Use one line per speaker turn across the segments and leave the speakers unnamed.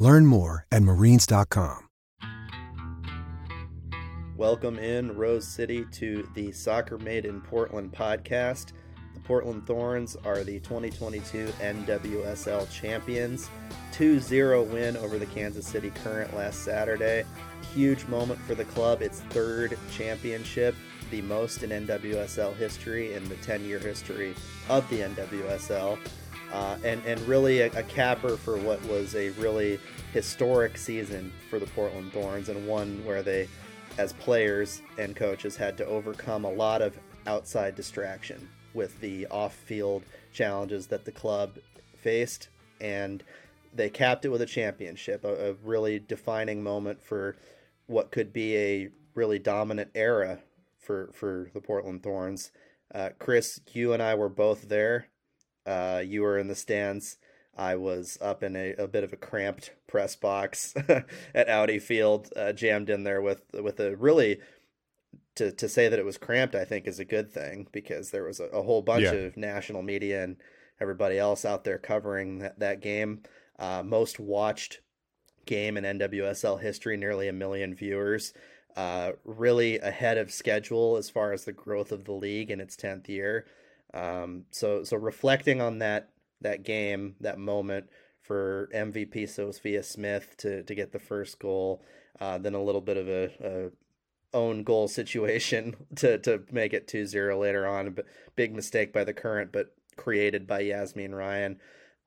Learn more at marines.com.
Welcome in Rose City to the Soccer Made in Portland podcast. The Portland Thorns are the 2022 NWSL champions. 2 0 win over the Kansas City Current last Saturday. Huge moment for the club, its third championship, the most in NWSL history in the 10 year history of the NWSL uh, and and really a, a, capper for what was a really historic season for the Portland Thorns and one where they, as players and coaches, had to overcome a lot of outside distraction with the off-field challenges that the club faced, and they capped it with a championship, a, a really defining moment for what could be a really dominant era for for the Portland Thorns. Uh, Chris, you and I were both there uh, you were in the stands. I was up in a, a bit of a cramped press box at Audi Field, uh, jammed in there with with a really to to say that it was cramped. I think is a good thing because there was a, a whole bunch yeah. of national media and everybody else out there covering that that game. Uh, most watched game in NWSL history, nearly a million viewers. Uh, really ahead of schedule as far as the growth of the league in its tenth year. Um, so so reflecting on that that game, that moment for MVP Sophia Smith to to get the first goal, uh, then a little bit of a, a own goal situation to to make it 2-0 later on. But big mistake by the current, but created by Yazmeen Ryan.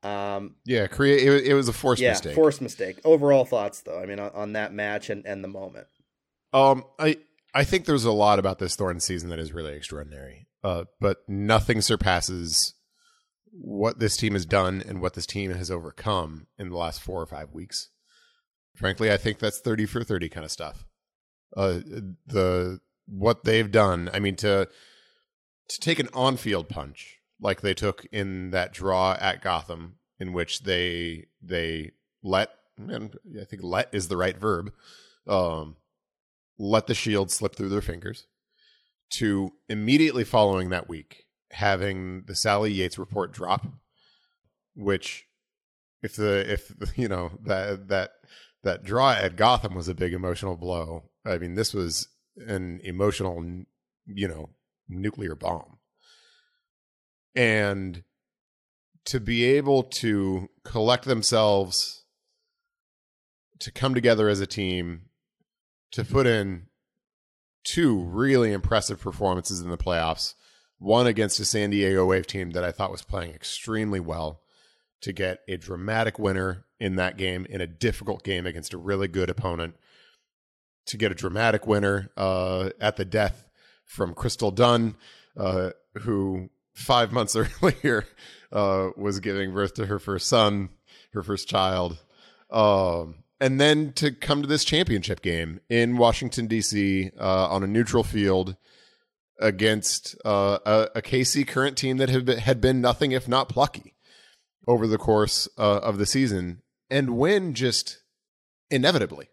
Um,
yeah, create it, it was a forced
yeah,
mistake.
Forced mistake. Overall thoughts though. I mean, on, on that match and, and the moment.
Um, I I think there's a lot about this Thorn season that is really extraordinary. Uh, but nothing surpasses what this team has done and what this team has overcome in the last four or five weeks. Frankly, I think that's 30 for 30 kind of stuff. Uh, the what they've done, I mean to to take an on-field punch like they took in that draw at Gotham in which they they let and I think let is the right verb um let the shield slip through their fingers to immediately following that week having the Sally Yates report drop, which if the if you know that that that draw at Gotham was a big emotional blow. I mean, this was an emotional, you know, nuclear bomb. And to be able to collect themselves, to come together as a team, to put in two really impressive performances in the playoffs. One against a San Diego Wave team that I thought was playing extremely well to get a dramatic winner in that game in a difficult game against a really good opponent. To get a dramatic winner uh, at the death from Crystal Dunn, uh, who five months earlier uh, was giving birth to her first son, her first child. Um, and then to come to this championship game in Washington D.C. Uh, on a neutral field against uh, a, a, KC current team that had been, had been nothing if not plucky over the course uh, of the season, and win just inevitably.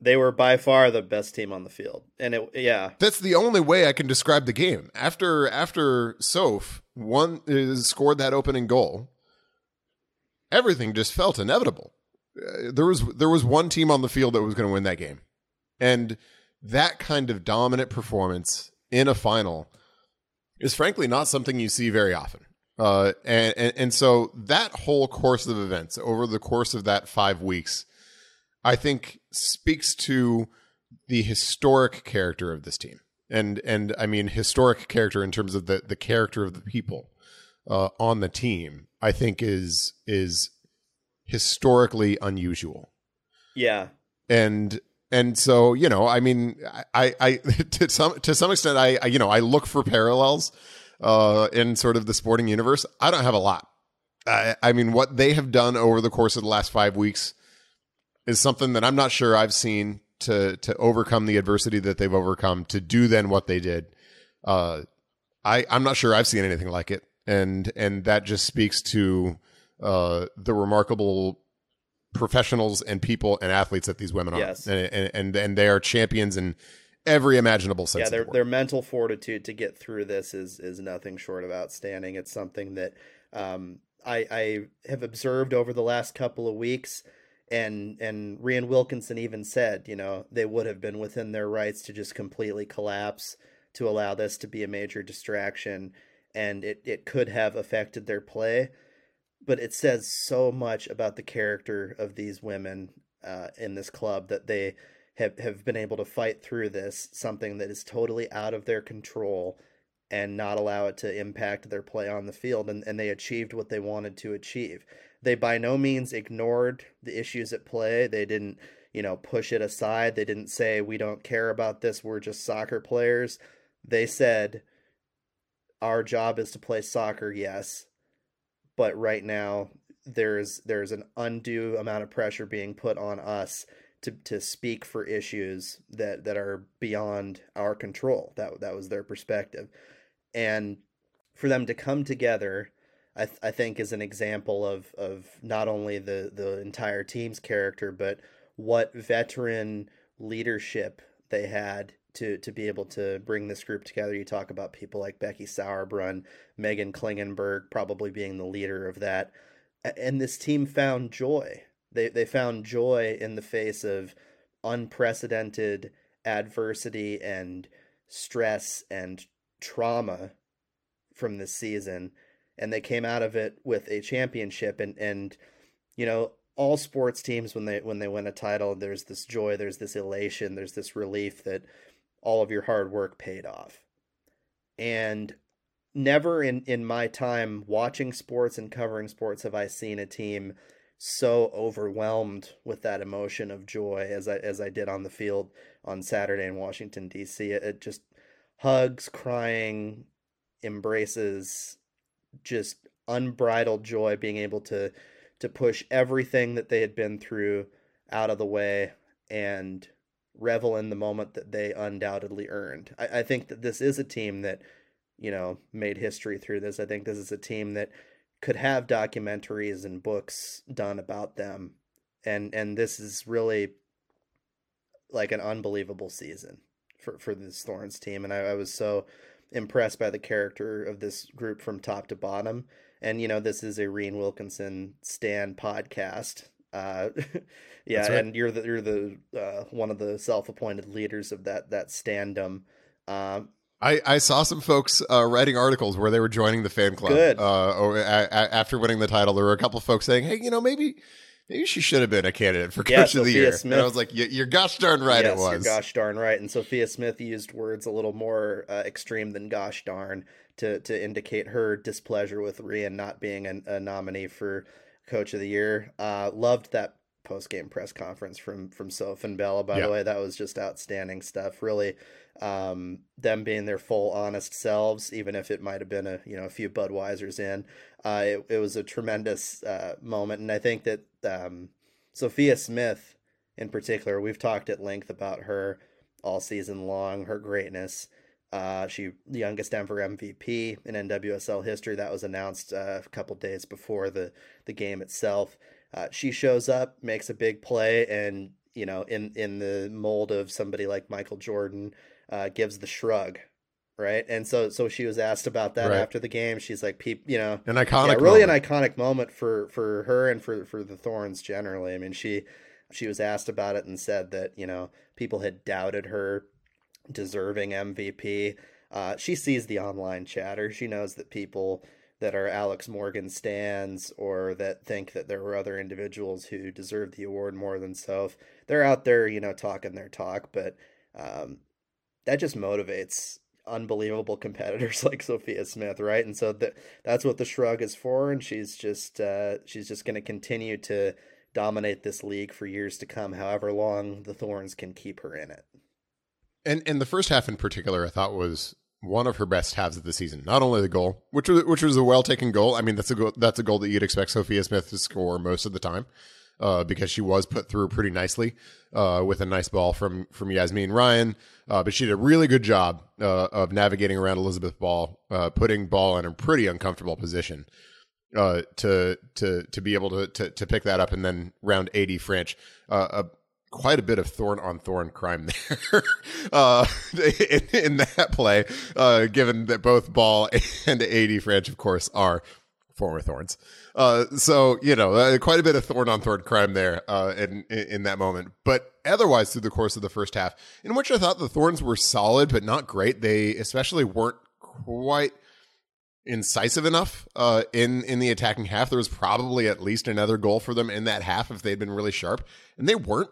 They were by far the best team on the field, and it yeah.
That's the only way I can describe the game. After after Soph one uh, scored that opening goal, everything just felt inevitable uh, there was there was one team on the field that was going to win that game, and that kind of dominant performance in a final is frankly not something you see very often. Uh, and, and and so that whole course of events over the course of that five weeks, I think speaks to the historic character of this team, and and I mean historic character in terms of the the character of the people uh, on the team. I think is is historically unusual.
Yeah.
And and so you know, I mean, I I to some to some extent, I, I you know I look for parallels uh, in sort of the sporting universe. I don't have a lot. I, I mean, what they have done over the course of the last five weeks is something that I'm not sure I've seen to to overcome the adversity that they've overcome to do then what they did. Uh, I I'm not sure I've seen anything like it, and and that just speaks to uh, the remarkable professionals and people and athletes that these women are.
Yes.
And, and and and they are champions in every imaginable sense.
yeah, their
the
their mental fortitude to get through this is is nothing short of outstanding. It's something that um, I I have observed over the last couple of weeks, and and Rhian Wilkinson even said, you know, they would have been within their rights to just completely collapse to allow this to be a major distraction, and it it could have affected their play. But it says so much about the character of these women uh, in this club that they have, have been able to fight through this, something that is totally out of their control, and not allow it to impact their play on the field. And, and they achieved what they wanted to achieve. They by no means ignored the issues at play. They didn't, you know, push it aside. They didn't say, we don't care about this. We're just soccer players. They said, our job is to play soccer, yes. But right now, there's there's an undue amount of pressure being put on us to to speak for issues that that are beyond our control. That that was their perspective, and for them to come together, I th- I think is an example of of not only the the entire team's character, but what veteran leadership they had to to be able to bring this group together. You talk about people like Becky Sauerbrunn, Meghan Klingenberg, probably being the leader of that, and this team found joy. They they found joy in the face of unprecedented adversity and stress and trauma from this season and they came out of it with a championship. And and you know all sports teams when they when they win a title there's this joy there's this elation there's this relief that all of your hard work paid off and never in in my time watching sports and covering sports have I seen a team so overwhelmed with that emotion of joy as I as I did on the field on Saturday in Washington D.C. It, it just hugs, crying, embraces, just unbridled joy, being able to to push everything that they had been through out of the way and revel in the moment that they undoubtedly earned. I, I think that this is a team that you know made history through this. I think this is a team that could have documentaries and books done about them and and this is really like an unbelievable season for for this Thorns team and I, I was so impressed by the character of this group from top to bottom and you know this is a Rhian Wilkinson Stan podcast uh yeah
right.
and you're the you're the uh, one of the self-appointed leaders of that that standum um
I, I saw some folks uh, writing articles where they were joining the fan club.
Good.
Uh, or, a, a, after winning the title, there were a couple folks saying, "Hey, you know, maybe maybe she should have been a candidate for
Yeah,
coach of the year."
Smith.
And I was like, "You- "You're gosh darn right,
yes,
it was."
You're gosh darn right. And Sophia Smith used words a little more uh, extreme than gosh darn to to indicate her displeasure with Rhian not being a, a nominee for Coach of the Year. Uh, loved that post game press conference from from Soph and Bella. By
Yeah.
the way, that was just outstanding stuff. Really, um, them being their full honest selves, even if it might have been a you know a few Budweisers in. Uh, it, it was a tremendous uh, moment, and I think that um, Sophia Smith in particular, we've talked at length about her all season long, her greatness. Uh, she the youngest ever MVP in NWSL history. That was announced uh, a couple days before the the game itself. Uh, she shows up, makes a big play, and you know, in in the mold of somebody like Michael Jordan, uh, gives the shrug, right? And so so she was asked about that
Right.
after the game. She's like, "Peep, you know,
An iconic,
yeah, really
moment.
an iconic moment for for her and for for the Thorns generally. I mean, she she was asked about it and said that you know people had doubted her deserving MVP. Uh, she sees the online chatter. She knows that people that are Alex Morgan stands or that think that there were other individuals who deserve the award more than Soph. They're out there, you know, talking their talk, but um, that just motivates unbelievable competitors like Sophia Smith, right? And so that that's what the shrug is for, and she's just uh, she's just going to continue to dominate this league for years to come, however long the Thorns can keep her in it.
And and the first half in particular, I thought was one of her best halves of the season. Not only the goal, which was which was a well taken goal. I mean, that's a goal, that's a goal that you'd expect Sophia Smith to score most of the time. uh, because she was put through pretty nicely uh, with a nice ball from from Yazmeen Ryan. Uh, but she did a really good job uh, of navigating around Elizabeth Ball, uh, putting Ball in a pretty uncomfortable position uh, to to to be able to, to to pick that up and then round AD Franch. a quite a bit of thorn on thorn crime there uh, in, in, that play, uh, given that both Ball and AD Franch, of course, are former Thorns. Uh, so you know, quite a bit of thorn on thorn crime there in, in that moment. But otherwise, through the course of the first half, in which I thought the Thorns were solid but not great, they especially weren't quite incisive enough uh, in in the attacking half. There was probably at least another goal for them in that half if they'd been really sharp, and they weren't.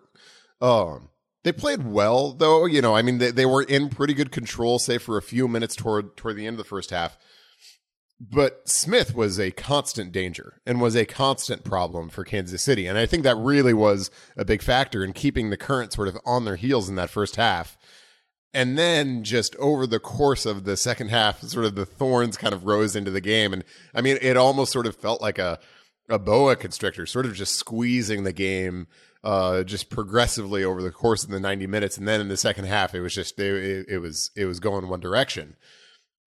Um, they played well though. You know, I mean, they, they were in pretty good control, say for a few minutes toward toward the end of the first half. But Smith was a constant danger and was a constant problem for Kansas City. And I think that really was a big factor in keeping the current sort of on their heels in that first half. And then just over the course of the second half, sort of the thorns kind of rose into the game. And I mean, it almost sort of felt like a, a boa constrictor, sort of just squeezing the game uh, just progressively over the course of the 90 minutes. And then in the second half, it was just, it, it was, it was going one direction.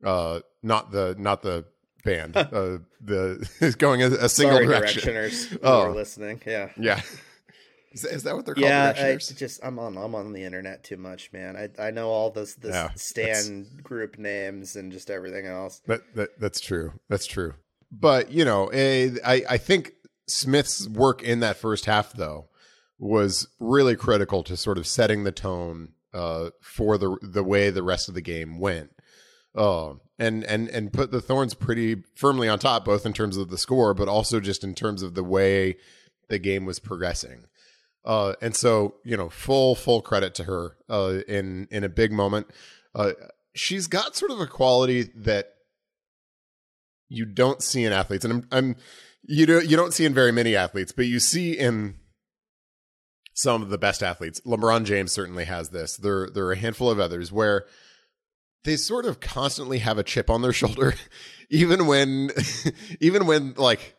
Uh, not the, not the band. uh, the is going a, a single
Sorry,
direction.
Directioners oh, listening. Yeah,
yeah. Is that, is that what they're called?
Yeah, I just I'm on I'm on the internet too much, man. I I know all this this yeah, Stan group names and just everything else.
That, that that's true. That's true. But you know, eh, I I think Smith's work in that first half though was really critical to sort of setting the tone uh, for the the way the rest of the game went. Uh, and and and put the Thorns pretty firmly on top, both in terms of the score, but also just in terms of the way the game was progressing. Uh, and so, you know, full full credit to her uh, in in a big moment. Uh, she's got sort of a quality that you don't see in athletes, and I'm, I'm you do you don't see in very many athletes, but you see in some of the best athletes. LeBron James certainly has this. There there are a handful of others where they sort of constantly have a chip on their shoulder even when even when like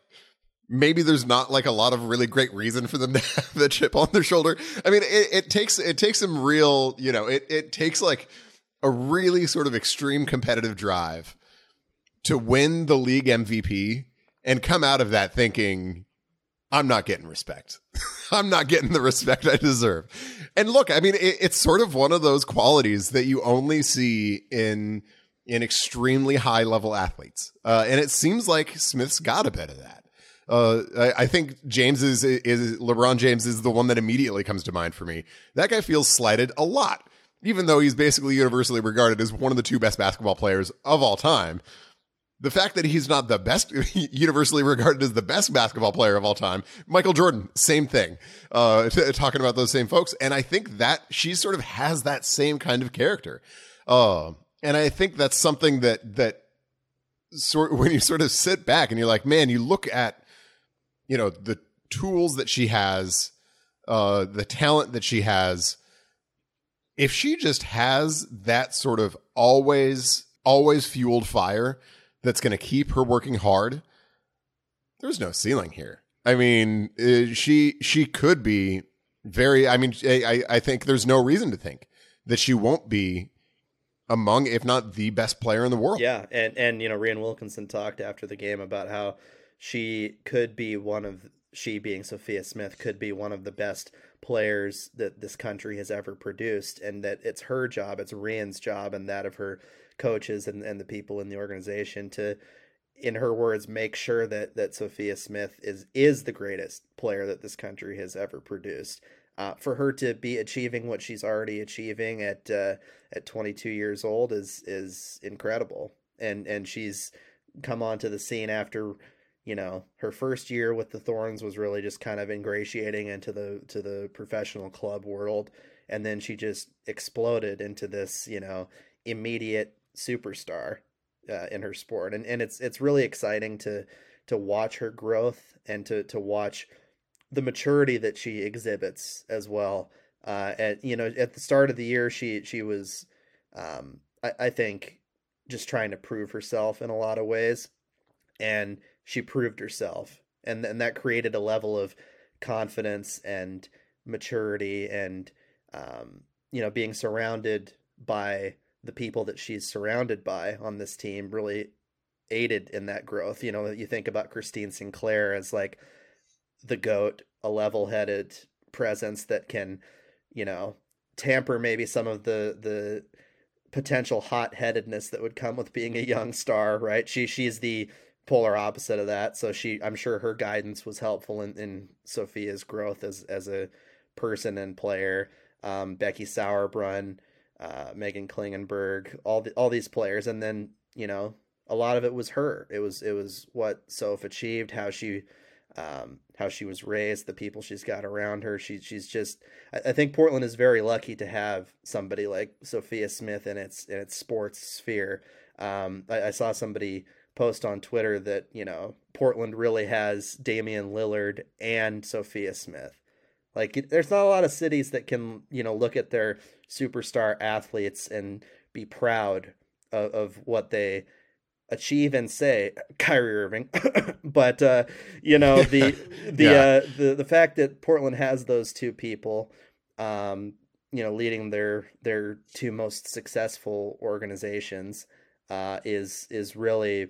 maybe there's not like a lot of really great reason for them to have the chip on their shoulder i mean it, it takes it takes some real you know it, it takes like a really sort of extreme competitive drive to win the league mvp and come out of that thinking i'm not getting respect I'm not getting the respect I deserve. And look, I mean, it, it's sort of one of those qualities that you only see in in extremely high level athletes, uh, and it seems like Smith's got a bit of that. Uh, I, I, think James is, is LeBron James is the one that immediately comes to mind for me. That guy feels slighted a lot, even though he's basically universally regarded as one of the two best basketball players of all time the fact that he's not the best, universally regarded as the best basketball player of all time, Michael Jordan, same thing. Uh, t- talking about those same folks, and I think that she sort of has that same kind of character, uh, and I think that's something that that sort when you sort of sit back and you're like, man, you look at, you know, the tools that she has, uh, the talent that she has. If she just has that sort of always, always fueled fire that's going to keep her working hard, there's no ceiling here. I mean, uh, she she could be very. I mean, I I think there's no reason to think that she won't be among, if not the best player in the world.
Yeah, and and you know, Rhian Wilkinson talked after the game about how she could be one of she being Sophia Smith could be one of the best players that this country has ever produced, and that it's her job, it's Rhian's job, and that of her coaches and, and the people in the organization to in her words make sure that that Sophia Smith is is the greatest player that this country has ever produced. Uh, for her to be achieving what she's already achieving at uh, at 22 years old is is incredible. And and she's come onto the scene after you know her first year with the Thorns was really just kind of ingratiating into the to the professional club world, and then she just exploded into this you know immediate superstar uh, in her sport, and and it's it's really exciting to to watch her growth and to to watch the maturity that she exhibits as well. Uh, at you know at the start of the year, she she was, um, I, I think, just trying to prove herself in a lot of ways, and she proved herself, and and that created a level of confidence and maturity and um, you know being surrounded by the people that she's surrounded by on this team really aided in that growth. You know, you think about Christine Sinclair as like the goat, a level-headed presence that can, you know, tamper maybe some of the the potential hot-headedness that would come with being a young star, right? She she's the polar opposite of that. So she I'm sure her guidance was helpful in, in Sophia's growth as as a person and player. Um, Becky Sauerbrunn, uh, Meghan Klingenberg, all the, all these players, and then you know a lot of it was her. It was it was what Soph achieved, how she um, how she was raised, the people she's got around her. She she's just I, I, think Portland is very lucky to have somebody like Sophia Smith in its in its sports sphere. Um, I, I, saw somebody post on Twitter that you know Portland really has Damian Lillard and Sophia Smith. Like there's not a lot of cities that can you know look at their superstar athletes and be proud of, of what they achieve and say Kyrie Irving, but uh, you know the the yeah. uh, the the fact that Portland has those two people, um, you know, leading their their two most successful organizations, uh, is is really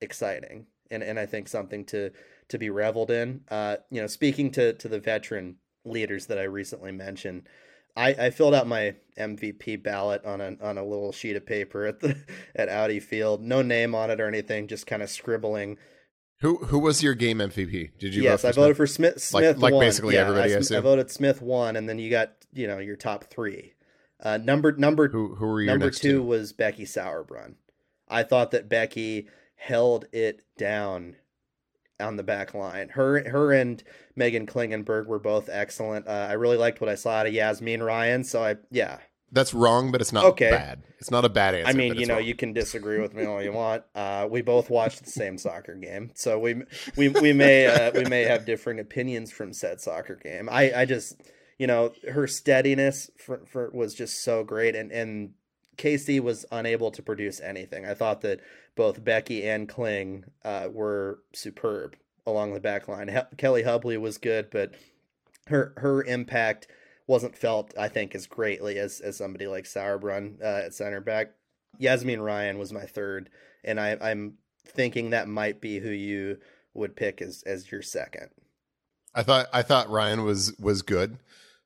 exciting, and and I think something to to be reveled in. Uh, you know, speaking to to the veteran leaders that I recently mentioned. I, I filled out my MVP ballot on a on a little sheet of paper at the at Audi Field. No name on it or anything, just kind of scribbling.
Who who was your game MVP? Did you?
Yes, I voted for Smith. Smith
like, like basically
yeah,
everybody.
I, I, I, voted Smith one, and then you got you know your top three. Uh, number number
who who were your
number two
two?
was Becky Sauerbrunn. I thought that Becky held it down on the back line. Her her and Meghan Klingenberg were both excellent. Uh, I really liked what I saw out of Yazmeen Ryan. So I yeah.
That's wrong, but it's not
okay.
bad. It's not a bad answer.
I mean, you know,
wrong.
you can disagree with me all you want. Uh, we both watched the same soccer game, so we we we may uh, we may have different opinions from said soccer game. I I just you know her steadiness for, for was just so great, and and KC was unable to produce anything. I thought that both Becky and Kling uh, were superb along the back line. He- Kelli Hubly was good, but her her impact wasn't felt, I think, as greatly as as somebody like Sauerbrunn uh, at center back. Yazmeen Ryan was my third, and I, I'm thinking that might be who you would pick as as your second.
I thought I thought Ryan was was good.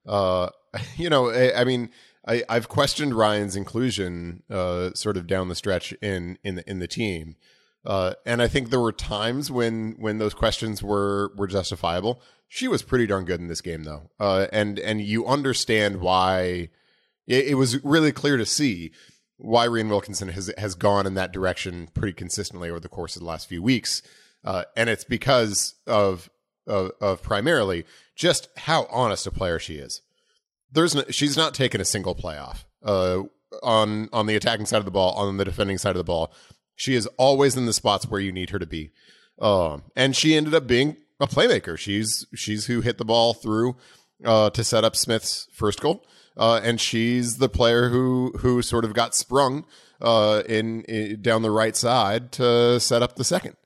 Uh, you know, I, I mean, I, I've questioned Ryan's inclusion, uh, sort of down the stretch in in the in the team. Uh, and I think there were times when when those questions were were justifiable. She was pretty darn good in this game, though, uh, and and you understand why. It, it, was really clear to see why Rhian Wilkinson has has gone in that direction pretty consistently over the course of the last few weeks, uh, and it's because of, of of primarily just how honest a player she is. There's no, she's not taken a single playoff uh, on on the attacking side of the ball, on the defending side of the ball. She is always in the spots where you need her to be. Um, and she ended up being a playmaker. She's she's who hit the ball through uh, to set up Smith's first goal. Uh, and she's the player who who sort of got sprung uh, in, in, down the right side to set up the second.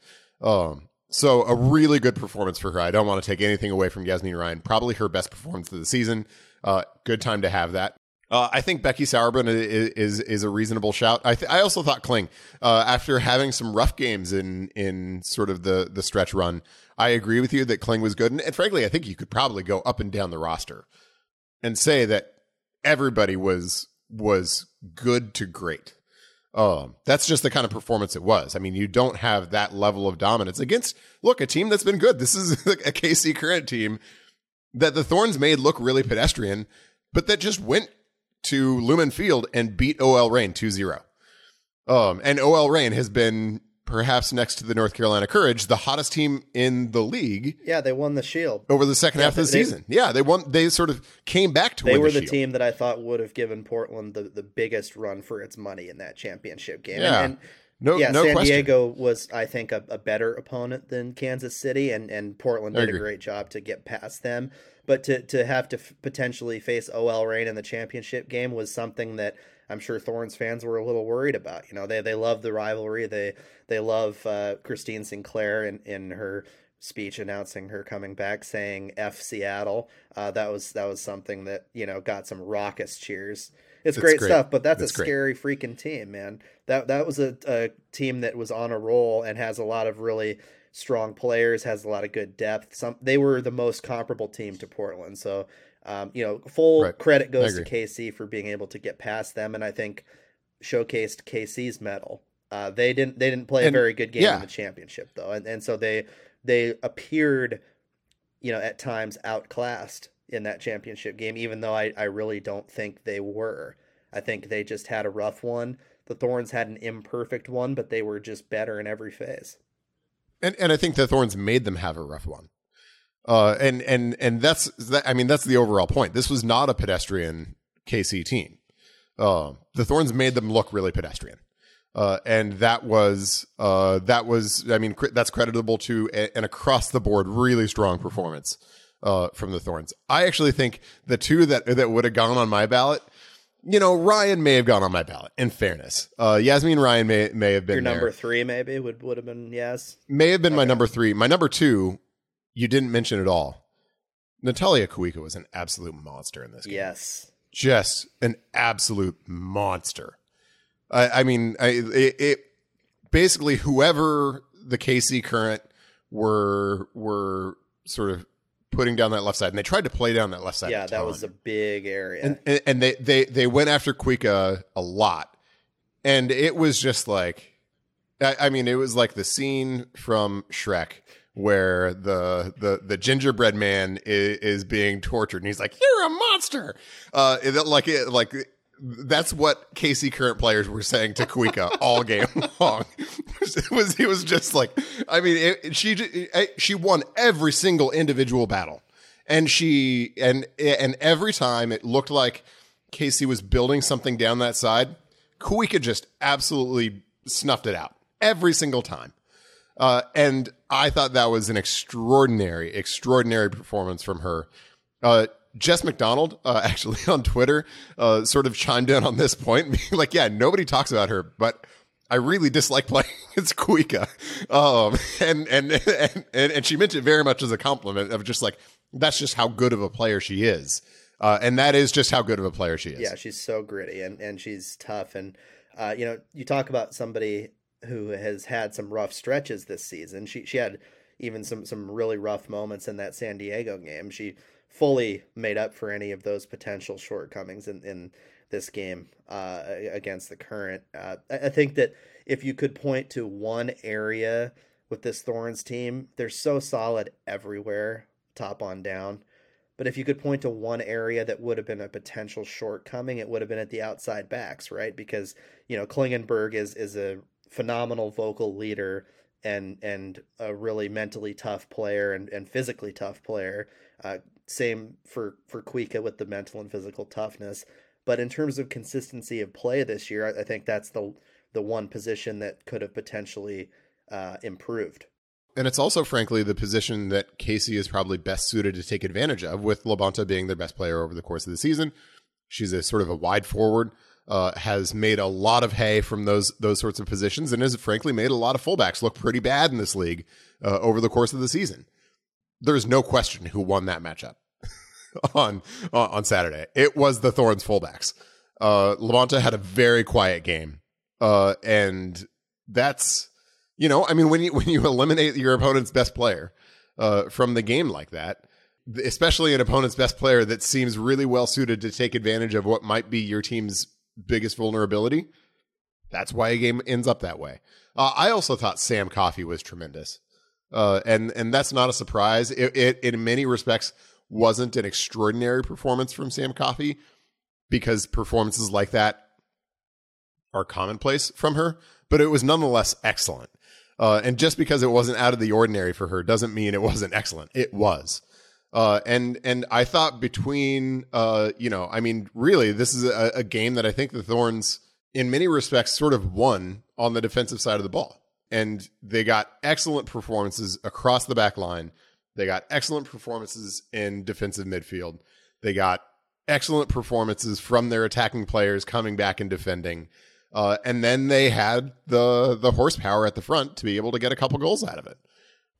Um, so a really good performance for her. I don't want to take anything away from Yazmeen Ryan. Probably her best performance of the season. Uh, good time to have that. Uh, I think Becky Sauerbrunn is, is, is a reasonable shout. I th- I also thought Kling, uh, after having some rough games in in sort of the the stretch run, I agree with you that Kling was good, and, and frankly, I think you could probably go up and down the roster and say that everybody was was good to great. Um, that's just the kind of performance it was. I mean, you don't have that level of dominance against look a team that's been good. This is a KC current team that the Thorns made look really pedestrian, but that just went to Lumen Field and beat OL Reign 2 0. Um, and OL Reign has been perhaps next to the North Carolina Courage, the hottest team in the league.
Yeah, they won the Shield
over the second yeah, half of the they, season. Yeah, they won. They sort of came back to. It.
They were
the,
the team that I thought would have given Portland the, the biggest run for its money in that championship game.
Yeah.
And, and
no,
yeah,
no
San
question.
Diego was, I think, a, a, better opponent than Kansas City, and, and Portland did a great job to get past them. But to, to have to f- potentially face OL Reign in the championship game was something that I'm sure Thorns fans were a little worried about. You know, they they love the rivalry. They they love uh, Christine Sinclair and in, in her speech announcing her coming back, saying "F Seattle." Uh, that was that was something that you know got some raucous cheers. It's
That's
great,
great.
stuff, but that's,
That's
a
great.
scary freaking team, man. That that was a, a team that was on a roll and has a lot of really strong players, has a lot of good depth. Some they were the most comparable team to Portland, so um, you know, full
Right.
credit goes to. KC for being able to get past them, and I think showcased KC's mettle. Uh, they didn't they didn't play
And-
a very good game
yeah.
in the championship though, and and so they they appeared, you know, at times outclassed in that championship game, even though I, I really don't think they were. I think they just had a rough one. The Thorns had an imperfect one, but they were just better in every phase.
and and I think the Thorns made them have a rough one. Uh, and and and that's that. I mean, that's the overall point. This was not a pedestrian KC team. Uh, the Thorns made them look really pedestrian, uh, and that was uh, that was. I mean, cr- that's creditable to a, an across the board really strong performance uh, from the Thorns. I actually think the two that that would have gone on my ballot. You know, Ryan may have gone on my ballot. In fairness, uh, Yazmeen Ryan may may have been
Your
there
number three maybe would would have been yes.
may have been my number three. My number two, you didn't mention at all. Natalia Kuikka was an absolute monster in this game.
Yes.
Just an absolute monster. I, I mean, I, it, it basically whoever the KC current were were sort of putting down that left side, and they tried to play down that left side.
yeah, that was a big area.
and, and and they they they went after Kuikka a lot, and it was just like, I, I mean, it was like the scene from Shrek where the the the gingerbread man is, is being tortured, and he's like, "You're a monster," uh, it, like it like. That's what KC current players were saying to Kuikka all game long. It was it was just like I mean it, she it- she won every single individual battle and she and and every time it looked like KC was building something down that side, Kuikka just absolutely snuffed it out every single time. Uh, and I thought that was an extraordinary, extraordinary performance from her. Uh, Jess McDonald, uh, actually on Twitter, uh, sort of chimed in on this point, being like, "Yeah, nobody talks about her, but I really dislike playing against Kuikka." Um, and, and and and and she meant it very much as a compliment of just like that's just how good of a player she is, uh, and that is just how good of a player she is.
Yeah, she's so gritty and, and she's tough. And, uh, you know, you talk about somebody who has had some rough stretches this season. She, she had even some, some really rough moments in that San Diego game. She fully made up for any of those potential shortcomings in, in this game uh, against the current. Uh, I, think that if you could point to one area with this Thorns team, they're so solid everywhere, top on down. But if you could point to one area that would have been a potential shortcoming, it would have been at the outside backs, right? Because you know Klingenberg is is a phenomenal vocal leader and and a really mentally tough player and, and physically tough player. Uh, same for for Kuikka with the mental and physical toughness. But in terms of consistency of play this year, I, I think that's the the one position that could have potentially uh, improved.
And it's also, frankly, the position that KC is probably best suited to take advantage of, with Labonta being their best player over the course of the season. She's a sort of a wide forward, uh, has made a lot of hay from those those sorts of positions, and has frankly made a lot of fullbacks look pretty bad in this league uh, over the course of the season. There is no question who won that matchup on on on Saturday. It was the Thorns fullbacks. Uh, Labonta had a very quiet game, uh, and that's you know, I mean, when you when you eliminate your opponent's best player uh, from the game like that, especially an opponent's best player that seems really well suited to take advantage of what might be your team's biggest vulnerability, that's why a game ends up that way. Uh, I also thought Sam Coffey was tremendous, uh, and and that's not a surprise. It, it in many respects wasn't an extraordinary performance from Sam Coffey because performances like that are commonplace from her, but it was nonetheless excellent. Uh, and just because it wasn't out of the ordinary for her doesn't mean it wasn't excellent. It was. Uh, and and I thought between uh, you know, I mean, really, this is a, a game that I think the Thorns, in many respects, sort of won on the defensive side of the ball. And they got excellent performances across the back line. They got excellent performances in defensive midfield. They got excellent performances from their attacking players coming back and defending. Uh, and then they had the the horsepower at the front to be able to get a couple goals out of it.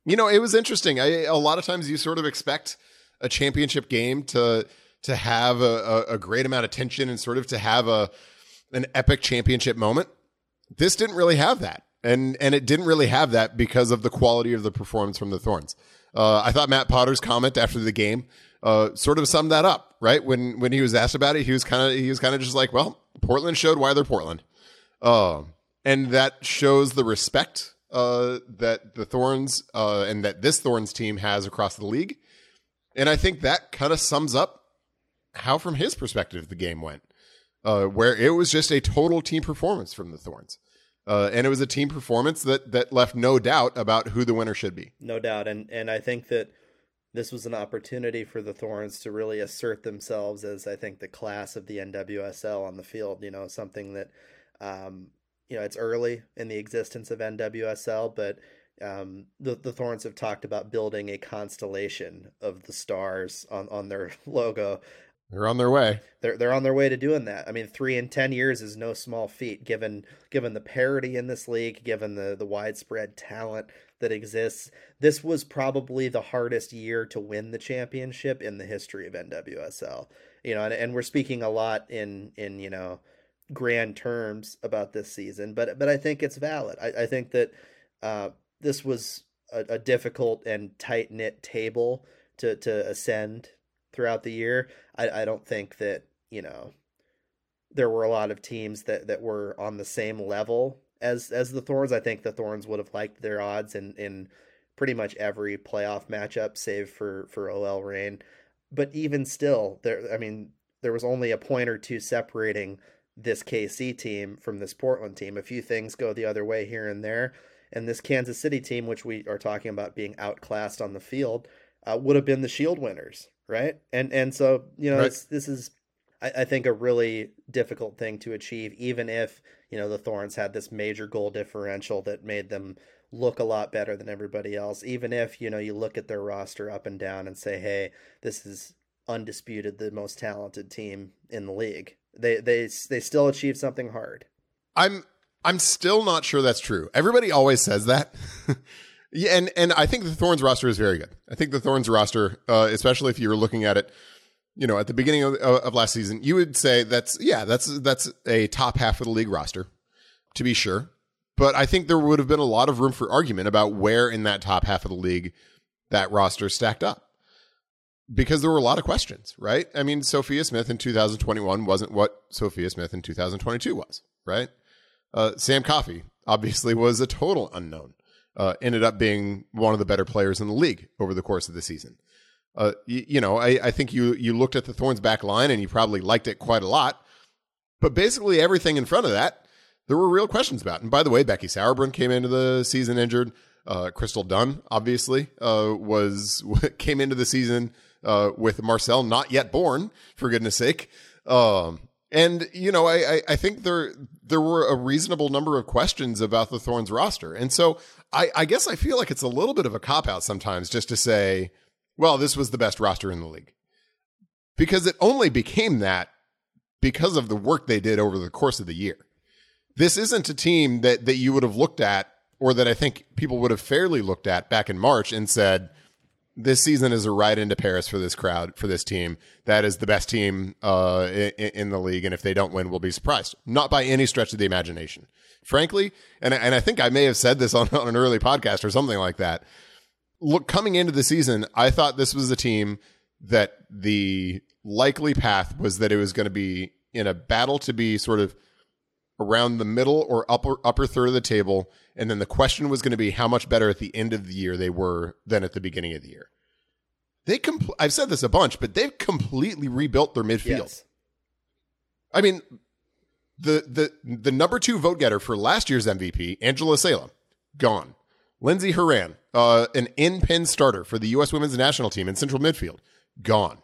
You know, it was interesting. I, a lot of times you sort of expect a championship game to to have a, a, a great amount of tension and sort of to have a an epic championship moment. This didn't really have that, and and it didn't really have that because of the quality of the performance from the Thorns. Uh, I thought Matt Potter's comment after the game uh, sort of summed that up. Right when when he was asked about it, he was kind of he was kind of just like, "Well, Portland showed why they're Portland," uh, and that shows the respect uh, that the Thorns uh, and that this Thorns team has across the league. And I think that kind of sums up how, from his perspective, the game went, uh, where it was just a total team performance from the Thorns. Uh, and it was a team performance that that left no doubt about who the winner should be.
No doubt, and and I think that this was an opportunity for the Thorns to really assert themselves as I think the class of the NWSL on the field. You know, something that um, you know it's early in the existence of NWSL, but um, the the Thorns have talked about building a constellation of the stars on on their logo.
They're on their way.
They're they're on their way to doing that. I mean, three in ten years is no small feat, given given the parity in this league, given the the widespread talent that exists. This was probably the hardest year to win the championship in the history of NWSL. You know, and, and we're speaking a lot in in you know grand terms about this season, but but I think it's valid. I, I think that uh, this was a, a difficult and tight knit table to to ascend throughout the year. I, I don't think that you know there were a lot of teams that that were on the same level as as the Thorns. I think the Thorns would have liked their odds in in pretty much every playoff matchup, save for for OL Reign. But even still, there I mean, there was only a point or two separating this KC team from this Portland team. A few things go the other way here and there. And this Kansas City team, which we are talking about being outclassed on the field, uh, would have been the Shield winners, right? And and so you know right. this is I, I, think a really difficult thing to achieve, even if you know the Thorns had this major goal differential that made them look a lot better than everybody else. Even if you know you look at their roster up and down and say, hey, this is undisputed the most talented team in the league they they they still achieve something hard.
I'm I'm still not sure that's true. Everybody always says that. yeah, and and I think the Thorns roster is very good. I think the Thorns roster, uh, especially if you were looking at it, you know, at the beginning of, of last season, you would say that's yeah, that's that's a top half of the league roster, to be sure. But I think there would have been a lot of room for argument about where in that top half of the league that roster stacked up because there were a lot of questions, right? I mean, Sophia Smith in 2021 wasn't what Sophia Smith in 2022 was, right? Uh, Sam Coffey obviously was a total unknown. Uh, ended up being one of the better players in the league over the course of the season. Uh, you, you know, I, I think you you looked at the Thorns back line and you probably liked it quite a lot, but basically everything in front of that, there were real questions about. And by the way, Becky Sauerbrunn came into the season injured. Uh, Crystal Dunn obviously uh, was came into the season uh, with Marcel not yet born, for goodness sake. Um, and you know, I, I think there there were a reasonable number of questions about the Thorns roster, and so I, I guess I feel like it's a little bit of a cop out sometimes just to say, well, this was the best roster in the league, because it only became that because of the work they did over the course of the year. This isn't a team that that you would have looked at, or that I think people would have fairly looked at back in March and said, this season is a ride into Paris for this crowd, for this team. That is the best team uh, in, in, the league, and if they don't win, we'll be surprised. Not by any stretch of the imagination, frankly. And and I think I may have said this on, on an early podcast or something like that. Look, coming into the season, I thought this was a team that the likely path was that it was going to be in a battle to be sort of around the middle or upper upper third of the table and then the question was going to be how much better at the end of the year they were than at the beginning of the year. They compl- I've said this a bunch, but they've completely rebuilt their midfield. Yes. I mean, the the the number two vote getter for last year's MVP, Angela Salem, gone. Lindsey Horan, uh, an in-pin starter for the U.S. Women's National Team in central midfield, gone.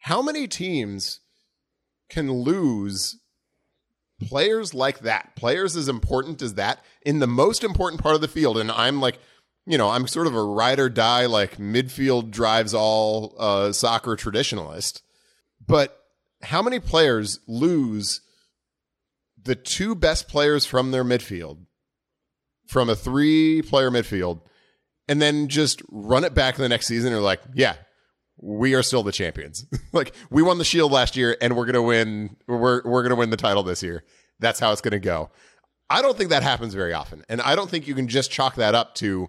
How many teams can lose players like that, players as important as that in the most important part of the field. And I'm like, you know, I'm sort of a ride or die, like midfield drives all uh, soccer traditionalist. But how many players lose the two best players from their midfield, from a three player midfield, and then just run it back the next season. And are like, yeah, we are still the champions. like we won the Shield last year, and we're gonna win. We're we're gonna win the title this year. That's how it's gonna go. I don't think that happens very often, and I don't think you can just chalk that up to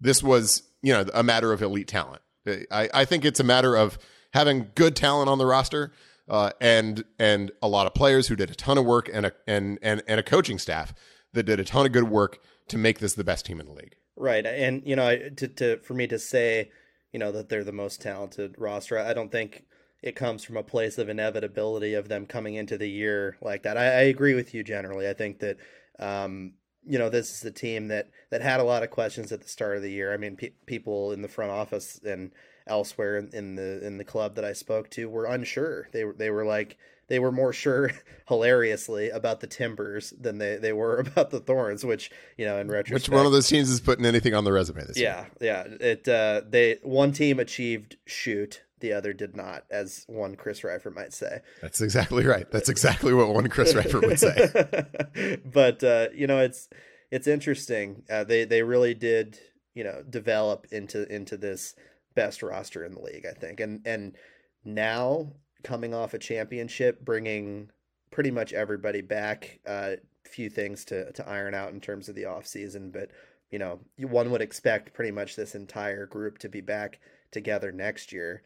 this was you know a matter of elite talent. I, I think it's a matter of having good talent on the roster uh, and and a lot of players who did a ton of work and a and, and and a coaching staff that did a ton of good work to make this the best team in the league.
Right, and you know, to to for me to say, you know, that they're the most talented roster, I don't think it comes from a place of inevitability of them coming into the year like that. I, I agree with you generally. I think that um, you know this is a team that that had a lot of questions at the start of the year. I mean, pe- people in the front office and elsewhere in, in, the in the club that I spoke to were unsure. They were they were like they were more sure, hilariously, about the Timbers than they, they were about the Thorns. Which you know, in retrospect,
which one of those teams is putting anything on the resume this
yeah,
year?
Yeah, yeah. It uh, they one team achieved shoot, the other did not, as one Chris Rifer might say.
That's exactly right. That's exactly what one Chris Rifer would say.
but uh, you know, it's it's interesting. Uh, they they really did you know develop into into this best roster in the league, I think. And and now coming off a championship, bringing pretty much everybody back. A uh, few things to to iron out in terms of the off season, but you know, one would expect pretty much this entire group to be back together next year.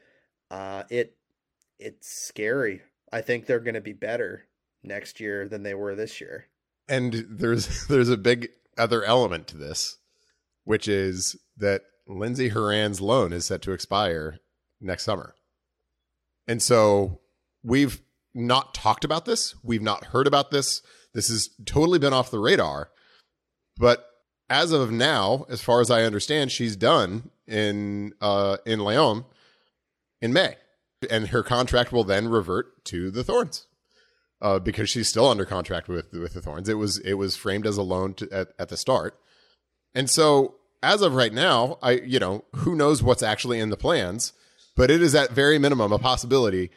Uh, it it's scary. I think they're going to be better next year than they were this year.
And there's there's a big other element to this, which is that Lindsey Horan's loan is set to expire next summer. And so we've not talked about this. We've not heard about this. This has totally been off the radar. But as of now, as far as I understand, she's done in uh, in Lyon in May, and her contract will then revert to the Thorns uh, because she's still under contract with with the Thorns. It was it was framed as a loan to, at at the start, and so as of right now, I you know who knows what's actually in the plans, but it is at very minimum a possibility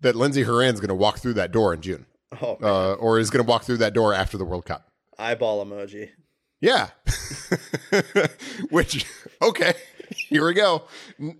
that Lindsey Horan's going to walk through that door in June,
oh,
uh, or is going to walk through that door after the World Cup.
Eyeball emoji.
Yeah, which okay. Here we go.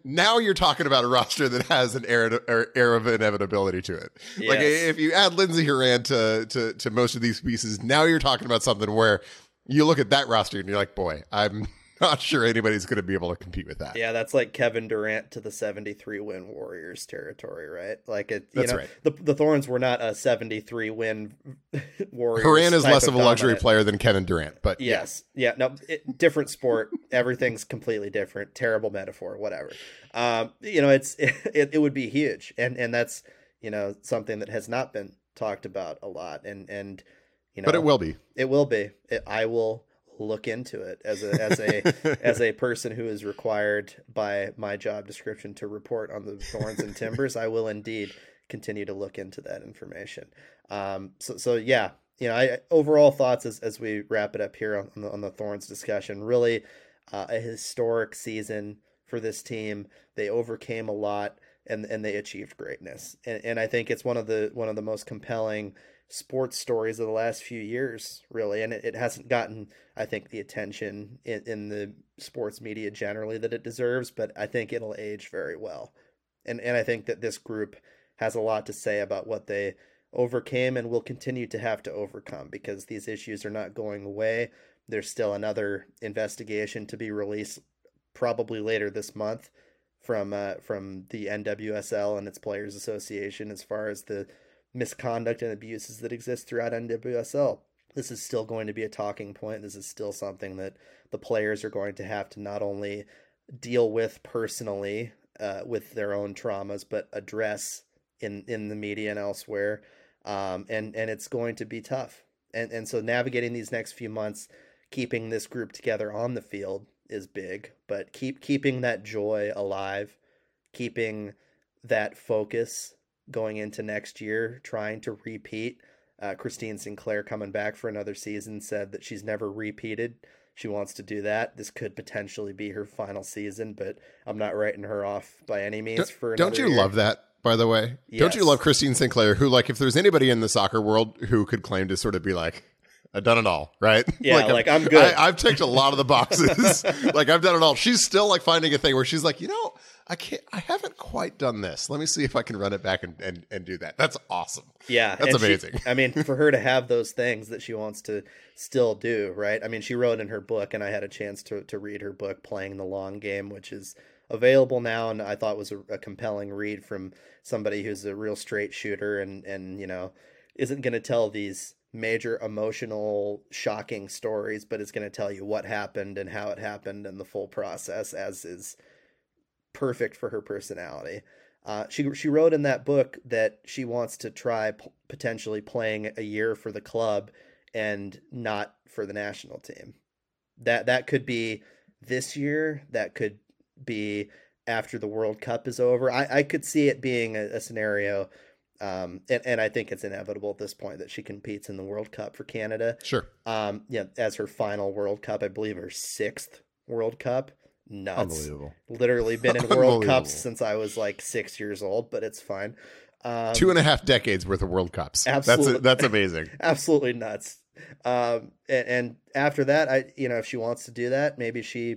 Now you're talking about a roster that has an air, air of inevitability to it. Yes. Like if you add Lindsey Horan to, to to most of these pieces, now you're talking about something where you look at that roster and you're like, boy, I'm not sure anybody's going to be able to compete with that.
Yeah, that's like Kevin Durant to the 73 win Warriors territory, right? Like it. You
that's
know,
right.
The the Thorns were not a 73 win Warriors.
Horan is less of,
of
a luxury player than Kevin Durant, but
yes, yeah, yeah no, it, different sport. Everything's completely different. Terrible metaphor, whatever. Um, you know, it's it, it would be huge, and and that's you know something that has not been talked about a lot, and and you know,
but it will be.
It will be. It, I will look into it as a as a as a person who is required by my job description to report on the thorns and timbers i will indeed continue to look into that information. Um so so yeah you know i overall thoughts as, as we wrap it up here on the, on the thorns discussion really uh, a historic season for this team. They overcame a lot and and they achieved greatness. And, and i think it's one of the one of the most compelling sports stories of the last few years, really, and it, it hasn't gotten, I think, the attention in, in, the sports media generally that it deserves. But I think it'll age very well, and and I think that this group has a lot to say about what they overcame and will continue to have to overcome because these issues are not going away. There's still another investigation to be released probably later this month from uh, from the NWSL and its Players Association as far as the misconduct and abuses that exist throughout NWSL. This is still going to be a talking point. This is still something that the players are going to have to not only deal with personally uh, with their own traumas, but address in in the media and elsewhere. Um, and and it's going to be tough. And and so navigating these next few months, keeping this group together on the field is big. But keep keeping that joy alive, keeping that focus going into next year, trying to repeat. Uh, Christine Sinclair coming back for another season said that she's never repeated. She wants to do that. This could potentially be her final season, but I'm not writing her off by any means.
Don't,
for
don't you
year.
love that? By the way,
yes.
don't you love Christine Sinclair? Who, like, if there's anybody in the soccer world who could claim to sort of be like, I've done it all, right?
Yeah, like, I'm good.
I, have ticked a lot of the boxes. like I've done it all. She's still like finding a thing where she's like, you know, I can't. I haven't quite done this. Let me see if I can run it back and and, and do that. That's awesome.
Yeah,
that's amazing.
She, I mean, for her to have those things that she wants to still do, right? I mean, she wrote in her book, and I had a chance to to read her book, "Playing the Long Game," which is available now, and I thought was a, a compelling read from somebody who's a real straight shooter and and you know isn't going to tell these major emotional shocking stories but it's going to tell you what happened and how it happened and the full process as is perfect for her personality uh, she she wrote in that book that she wants to try p- potentially playing a year for the club and not for the national team that that could be this year that could be after the World Cup is over. I, I could see it being a, a scenario, um, and, and I think it's inevitable at this point that she competes in the World Cup for Canada.
Sure.
Um, yeah, as her final World Cup, I believe her sixth World Cup. Nuts.
Unbelievable.
Literally been in World Cups since I was like six years old, but it's fine.
Um, Two and a half decades worth of World Cups.
Absolutely,
that's that's amazing.
absolutely nuts. Um, and, and after that, I you know if she wants to do that, maybe she,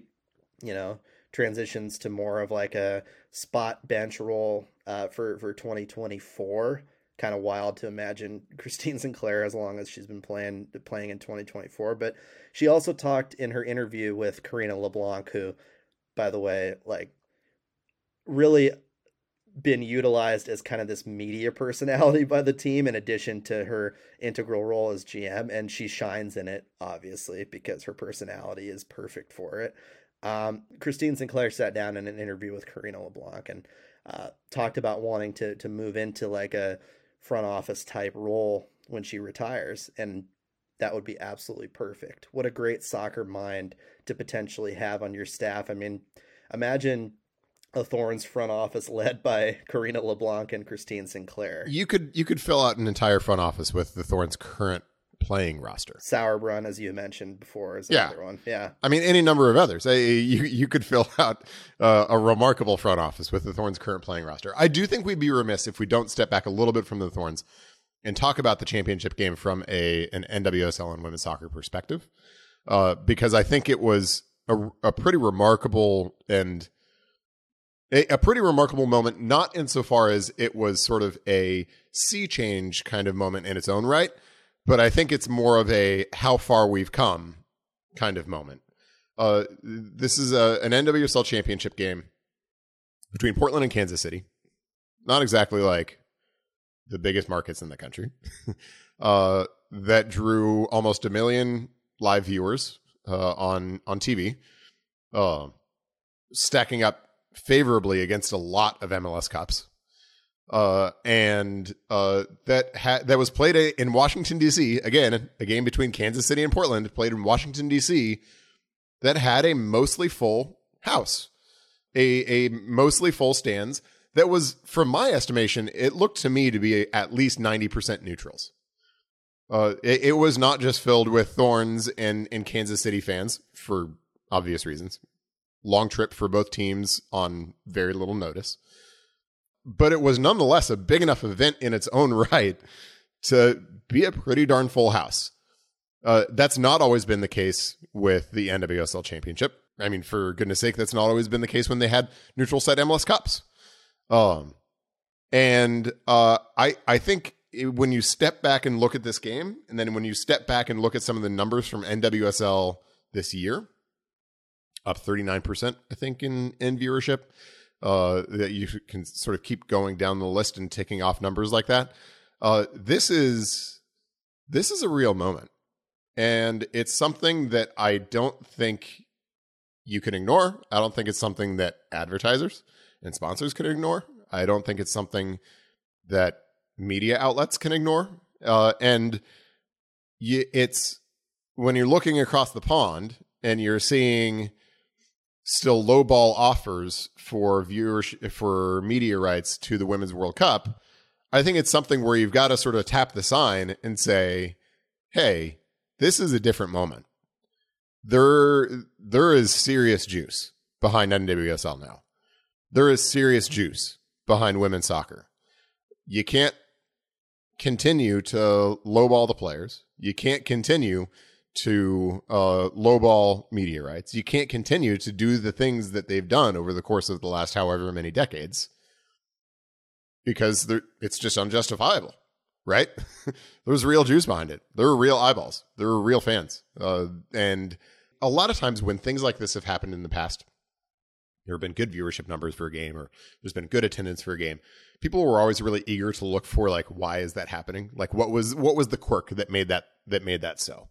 you know, transitions to more of like a spot bench role uh, for for 2024. Kind of wild to imagine Christine Sinclair as long as she's been playing playing in 2024. But she also talked in her interview with Karina LeBlanc, who, by the way, like really been utilized as kind of this media personality by the team in addition to her integral role as GM and she shines in it obviously because her personality is perfect for it. Um, Christine Sinclair sat down in an interview with Karina LeBlanc and uh, talked about wanting to to move into like a front office type role when she retires, and that would be absolutely perfect. What a great soccer mind to potentially have on your staff. I mean, imagine a Thorns front office led by Karina LeBlanc and Christine Sinclair.
You could you could fill out an entire front office with the Thorns current playing roster.
Sauerbrunn, as you mentioned before, is yeah. one. Yeah.
I mean, any number of others. You, you could fill out uh, a remarkable front office with the Thorns' current playing roster. I do think we'd be remiss if we don't step back a little bit from the Thorns and talk about the championship game from a an NWSL and women's soccer perspective, uh, because I think it was a, a pretty remarkable and a, a, pretty remarkable moment, not insofar as it was sort of a sea change kind of moment in its own right, but I think it's more of a how far we've come kind of moment. Uh, this is a, an NWSL championship game between Portland and Kansas City. Not exactly like the biggest markets in the country. uh, that drew almost a million live viewers uh, on on TV, uh, stacking up favorably against a lot of MLS Cups uh, and uh, that ha- that was played in Washington D.C. Again, a game between Kansas City and Portland, played in Washington D.C. That had a mostly full house, a a mostly full stands. That was, from my estimation, it looked to me to be at least ninety percent neutrals. Uh, it, it was not just filled with Thorns and and Kansas City fans for obvious reasons. Long trip for both teams on very little notice but it was nonetheless a big enough event in its own right to be a pretty darn full house. Uh, that's not always been the case with the NWSL Championship. I mean, for goodness sake, that's not always been the case when they had neutral site MLS Cups. Um, and uh, I I think when you step back and look at this game, and then when you step back and look at some of the numbers from NWSL this year, up thirty nine percent, I think in in viewership uh, that you can sort of keep going down the list and ticking off numbers like that. Uh, this is this is a real moment, and it's something that I don't think you can ignore. I don't think it's something that advertisers and sponsors can ignore. I don't think it's something that media outlets can ignore. Uh, and you, it's when you're looking across the pond and you're seeing still lowball offers for viewers for media rights to the Women's World Cup, I think it's something where you've got to sort of tap the sign and say, "Hey, this is a different moment." There there is serious juice behind NWSL now. There is serious juice behind women's soccer. You can't continue to lowball the players. You can't continue to uh, lowball media rights. You can't continue to do the things that they've done over the course of the last however many decades because it's just unjustifiable, right? There's real juice behind it. There are real eyeballs. There are real fans. Uh, and a lot of times when things like this have happened in the past, there have been good viewership numbers for a game or there's been good attendance for a game. People were always really eager to look for like why is that happening? Like what was what was the quirk that made that that made that so?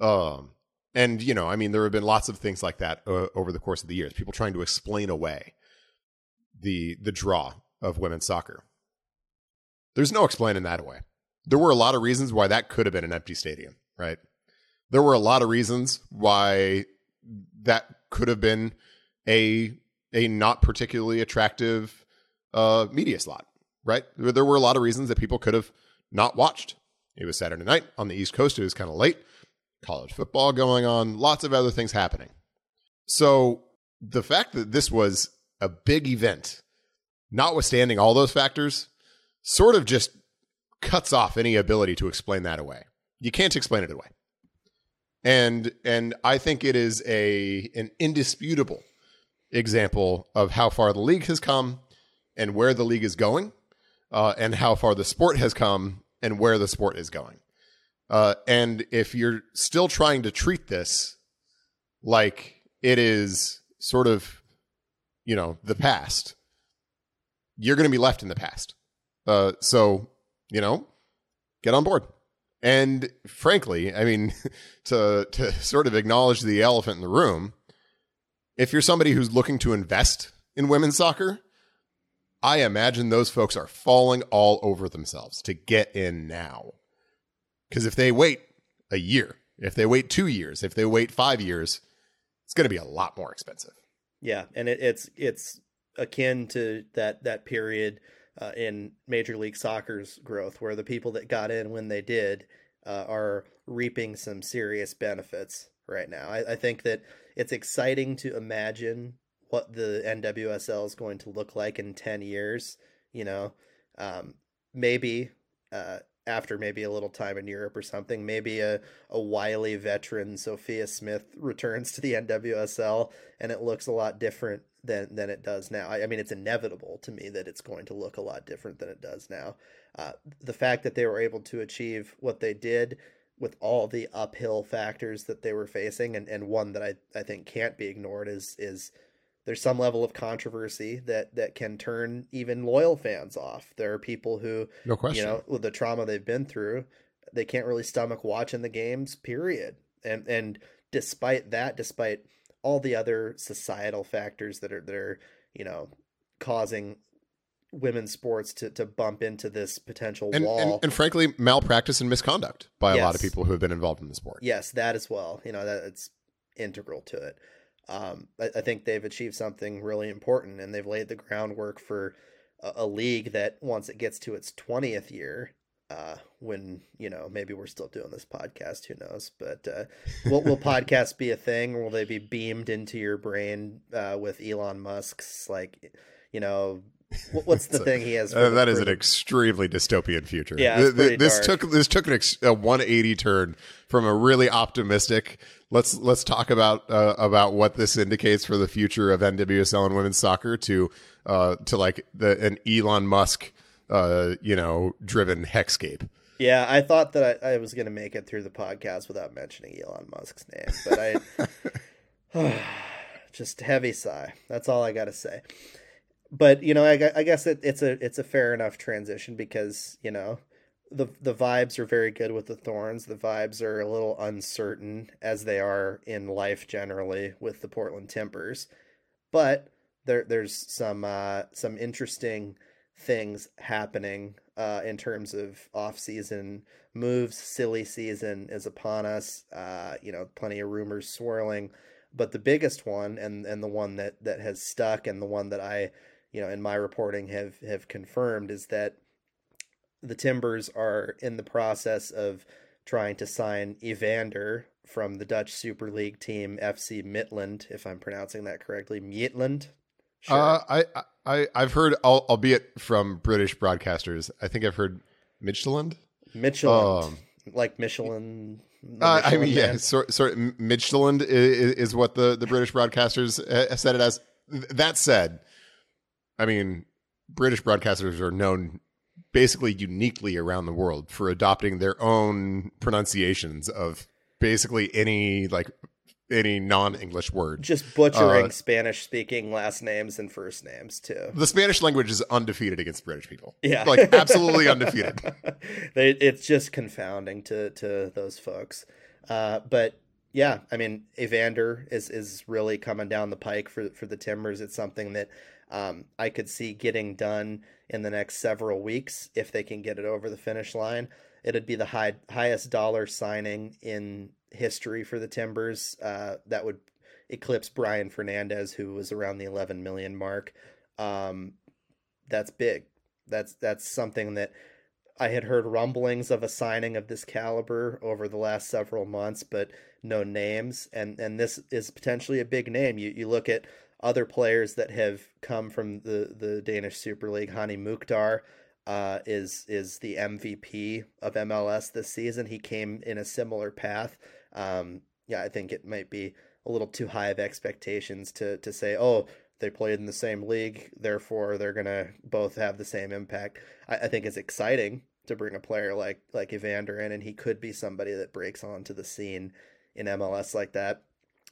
Um and you know i mean there have been lots of things like that uh, over the course of the years people trying to explain away the the draw of women's soccer. There's no explaining that away. There were a lot of reasons why that could have been an empty stadium right? There were a lot of reasons why that could have been a a not particularly attractive uh, media slot, right? There were a lot of reasons that people could have not watched. It was Saturday night on the East Coast. It was kind of late. College football going on, lots of other things happening. So the fact that this was a big event, notwithstanding all those factors, sort of just cuts off any ability to explain that away. You can't explain it away. And and I think it is a an indisputable example of how far the league has come and where the league is going, uh, and how far the sport has come and where the sport is going. Uh, and if you're still trying to treat this like it is sort of, you know, the past, you're going to be left in the past. Uh, so, you know, get on board. And frankly, I mean, to to sort of acknowledge the elephant in the room, if you're somebody who's looking to invest in women's soccer, I imagine those folks are falling all over themselves to get in now. Because if they wait a year, if they wait two years, if they wait five years, it's going to be a lot more expensive.
Yeah, and it, it's it's akin to that that period uh, in Major League Soccer's growth, where the people that got in when they did uh, are reaping some serious benefits right now. I, I think that it's exciting to imagine what the NWSL is going to look like in 10 years, you know, um, maybe uh, after maybe a little time in Europe or something, maybe a, a wily veteran, Sophia Smith, returns to the NWSL and it looks a lot different than, than it does now. I, I mean, it's inevitable to me that it's going to look a lot different than it does now. Uh, the fact that they were able to achieve what they did with all the uphill factors that they were facing and, and one that I, I think can't be ignored is is there's some level of controversy that that can turn even loyal fans off. There are people who
no question.
you know with the trauma they've been through, they can't really stomach watching the games, period. And and despite that, despite all the other societal factors that are that are, you know, causing women's sports to, to bump into this potential
and,
wall.
And, and, frankly, malpractice and misconduct by yes. a lot of people who have been involved in the sport.
Yes, that as well. You know, that it's integral to it. Um, I, I, think they've achieved something really important and they've laid the groundwork for a, a league that once it gets to its 20th year, uh, when you know maybe we're still doing this podcast, who knows? But uh, will will podcasts be a thing? Will they be beamed into your brain uh, with Elon Musk's like, you know, What's the thing he has?
Uh, that is an extremely dystopian future.
Yeah,
this dark. took this took an ex- a 180 turn from a really optimistic. Let's let's talk about uh, about what this indicates for the future of NWSL and women's soccer to uh, to like the an Elon Musk, uh, you know, driven hexscape.
Yeah, I thought that I, I was going to make it through the podcast without mentioning Elon Musk's name, but I just heavy sigh. That's all I got to say but you know, I, I guess it, it's a it's a fair enough transition because you know the the vibes are very good with the Thorns. The vibes are a little uncertain as they are in life generally with the Portland Timbers, but there there's some uh, some interesting things happening uh, in terms of off season moves. Silly season is upon us. Uh, you know, plenty of rumors swirling, but the biggest one and and the one that that has stuck and the one that I you know, in my reporting have have confirmed is that the Timbers are in the process of trying to sign Evander from the Dutch Super League team FC Midland, if I'm pronouncing that correctly. Midland.
Sure. Uh, I I I've heard, albeit from British broadcasters, I think I've heard Midtjylland.
Midtjylland. Um, like Michelin.
Uh, I mean, yeah, sort sort Midtjylland is, is what the the British broadcasters uh, said it as. That said, I mean, British broadcasters are known basically uniquely around the world for adopting their own pronunciations of basically any like any non-English word.
just butchering
uh,
Spanish speaking last names and first names too.
The Spanish language is undefeated against British people.
Yeah,
like absolutely undefeated.
they, it's just confounding to to those folks. Uh, but yeah, I mean, Evander is is really coming down the pike for for the Timbers. It's something that um, I could see getting done in the next several weeks if they can get it over the finish line. It'd be the high, highest dollar signing in history for the Timbers. Uh, that would eclipse Brian Fernandez, who was around the 11 million mark. Um, that's big. That's that's something that I had heard rumblings of a signing of this caliber over the last several months, but no names. And and this is potentially a big name. You you look at other players that have come from the, the Danish Super League. Hany Mukhtar uh, is is the MVP of MLS this season. He came in a similar path. Um, yeah, I think it might be a little too high of expectations to to say, oh, they played in the same league, therefore they're gonna both have the same impact. I, I think it's exciting to bring a player like like Evander in, and he could be somebody that breaks onto the scene in MLS like that.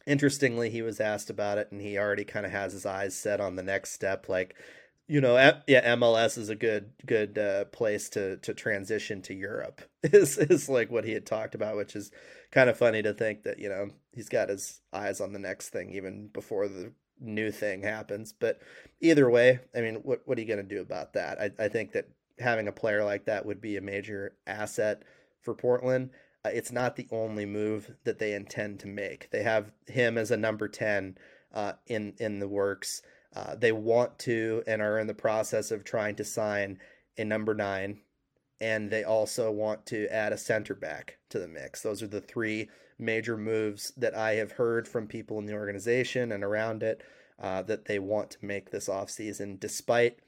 Interestingly, he was asked about it, and he already kind of has his eyes set on the next step. Like, you know, yeah, MLS is a good good uh, place to to transition to Europe. Is is like what he had talked about, which is kind of funny to think that you know he's got his eyes on the next thing even before the new thing happens. But either way, I mean, what what are you going to do about that? I I think that having a player like that would be a major asset for Portland. Uh, it's not the only move that they intend to make. They have him as a number ten uh, in in the works. Uh, they want to and are in the process of trying to sign a number nine, and they also want to add a center back to the mix. Those are the three major moves that I have heard from people in the organization and around it uh, that they want to make this offseason, despite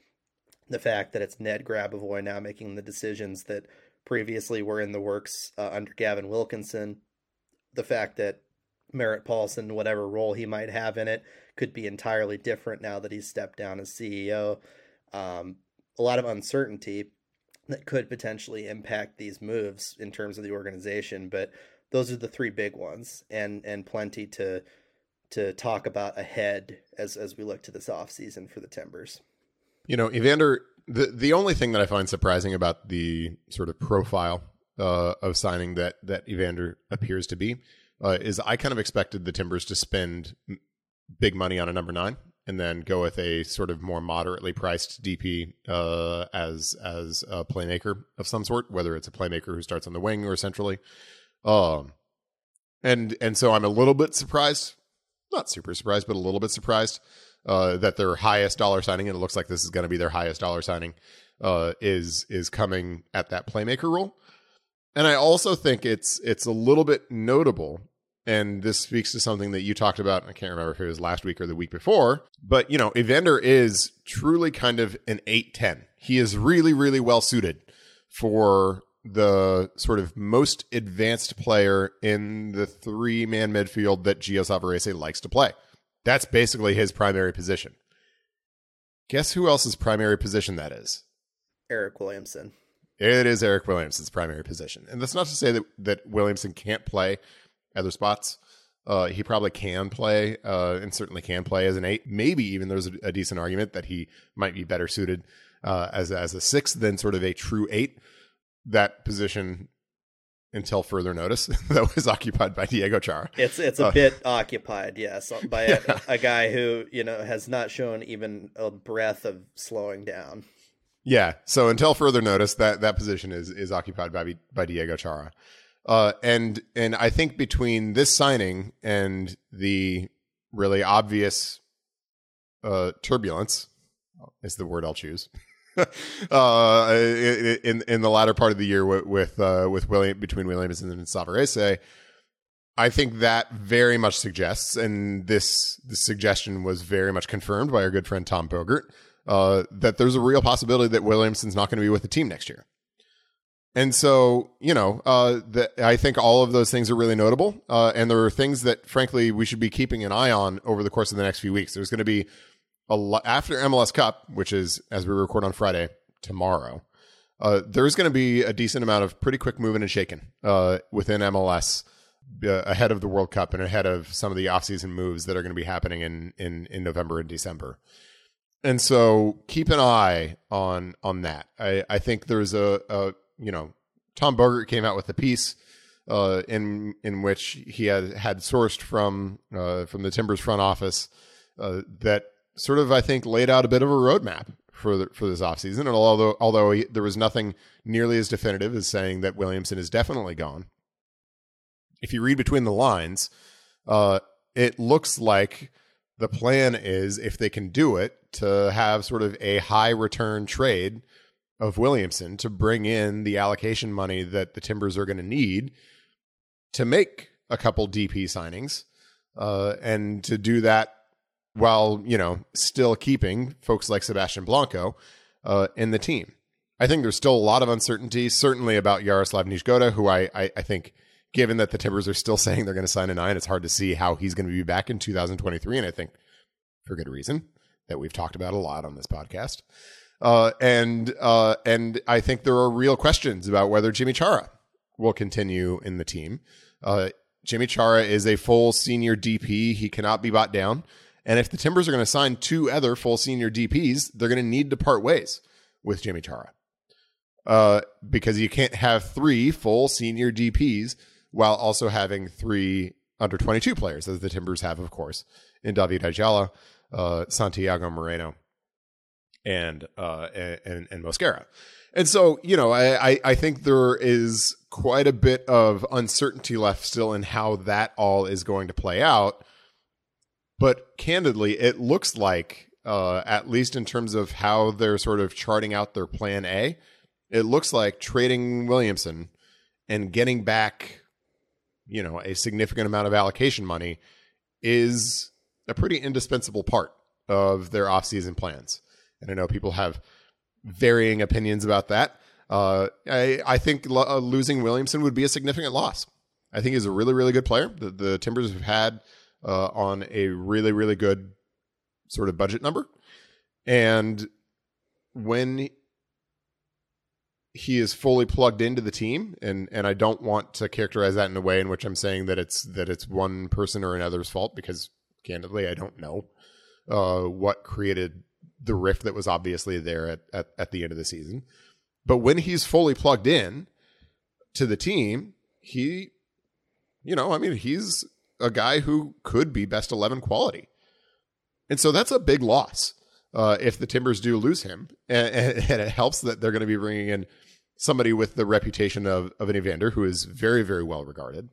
the fact that it's Ned Grabavoy now making the decisions that previously were in the works uh, under Gavin Wilkinson. The fact that Merritt Paulson, whatever role he might have in it, could be entirely different now that he's stepped down as CEO. Um, a lot of uncertainty that could potentially impact these moves in terms of the organization, but those are the three big ones, and and plenty to to talk about ahead as as we look to this offseason for the Timbers.
You know, Evander, the the only thing that I find surprising about the sort of profile uh, of signing that that Evander appears to be uh, is I kind of expected the Timbers to spend big money on a number nine and then go with a sort of more moderately priced DP uh, as as a playmaker of some sort, whether it's a playmaker who starts on the wing or centrally. Um, and and so I'm a little bit surprised, not super surprised, but a little bit surprised uh, that their highest dollar signing, and it looks like this is going to be their highest dollar signing, uh, is is coming at that playmaker role. And I also think it's it's a little bit notable, and this speaks to something that you talked about. I can't remember if it was last week or the week before, but you know, Evander is truly kind of an eight ten. He is really really well suited for the sort of most advanced player in the three man midfield that Gio Savarese likes to play. That's basically his primary position. Guess who else's primary position that is?
Eric Williamson.
It is Eric Williamson's primary position. And that's not to say that, that Williamson can't play other spots. Uh, he probably can play uh, and certainly can play as an eight. Maybe even there's a, a decent argument that he might be better suited uh, as, as a six than sort of a true eight. That position, until further notice, that was occupied by Diego Chara.
It's it's a
Uh,
bit occupied, yes, by a,
Yeah.
a guy who you know has not shown even a breath of slowing down.
Yeah. So until further notice, that that position is is occupied by by Diego Chara, uh, and and I think between this signing and the really obvious uh, turbulence is the word I'll choose. uh, in in the latter part of the year with with, uh, with William between Williams and Savarese, I think that very much suggests, and this this suggestion was very much confirmed by our good friend Tom Bogert, uh, that there's a real possibility that Williamson's not going to be with the team next year. And so, you know, uh, the, I think all of those things are really notable. Uh, and there are things that, frankly, we should be keeping an eye on over the course of the next few weeks. There's going to be a lot after MLS Cup, which is, as we record on Friday, tomorrow. Uh, there's going to be a decent amount of pretty quick moving and shaking uh, within MLS uh, ahead of the World Cup and ahead of some of the offseason moves that are going to be happening in, in, in November and December. And so keep an eye on on that. I, I think there's a, a you know Tom Bogert came out with a piece uh, in in which he had had sourced from uh, from the Timbers front office uh, that sort of I think laid out a bit of a roadmap for the, for this offseason. And although although he, there was nothing nearly as definitive as saying that Williamson is definitely gone, if you read between the lines, uh, it looks like the plan is if they can do it to have sort of a high return trade of Williamson to bring in the allocation money that the Timbers are going to need to make a couple DP signings uh, and to do that while you know still keeping folks like Sebastian Blanco uh, in the team. I think there's still a lot of uncertainty, certainly about Jaroslav Niezgoda, who I, I, I think, given that the Timbers are still saying they're going to sign a nine, it's hard to see how he's going to be back in 2023, and I think for good reason that we've talked about a lot on this podcast. Uh, and uh, and I think there are real questions about whether Yimmi Chara will continue in the team. Uh, Yimmi Chara is a full senior DP; he cannot be bought down. And if the Timbers are going to sign two other full senior DPs, they're going to need to part ways with Yimmi Chara. Uh, because you can't have three full senior DPs while also having three under 22 players, as the Timbers have, of course, in David Ayala, uh, Santiago Moreno, and, uh, and, and Mosquera. And so, you know, I, I think there is quite a bit of uncertainty left still in how that all is going to play out but candidly, it looks like, uh, at least in terms of how they're sort of charting out their plan A, it looks like trading Williamson and getting back, you know, a significant amount of allocation money is a pretty indispensable part of their offseason plans. And I know people have varying opinions about that. Uh, I, I think lo- uh, losing Williamson would be a significant loss. I think he's a really, really good player. The, the Timbers have had uh, on a really, really good sort of budget number. And when he is fully plugged into the team, and and I don't want to characterize that in a way in which I'm saying that it's that it's one person or another's fault because candidly I don't know uh, what created the rift that was obviously there at, at at the end of the season. But when he's fully plugged in to the team, he, you know, I mean, he's a guy who could be best 11 quality. And so that's a big loss uh, if the Timbers do lose him. And, and, it helps that they're going to be bringing in somebody with the reputation of, of an Evander who is very, very well regarded.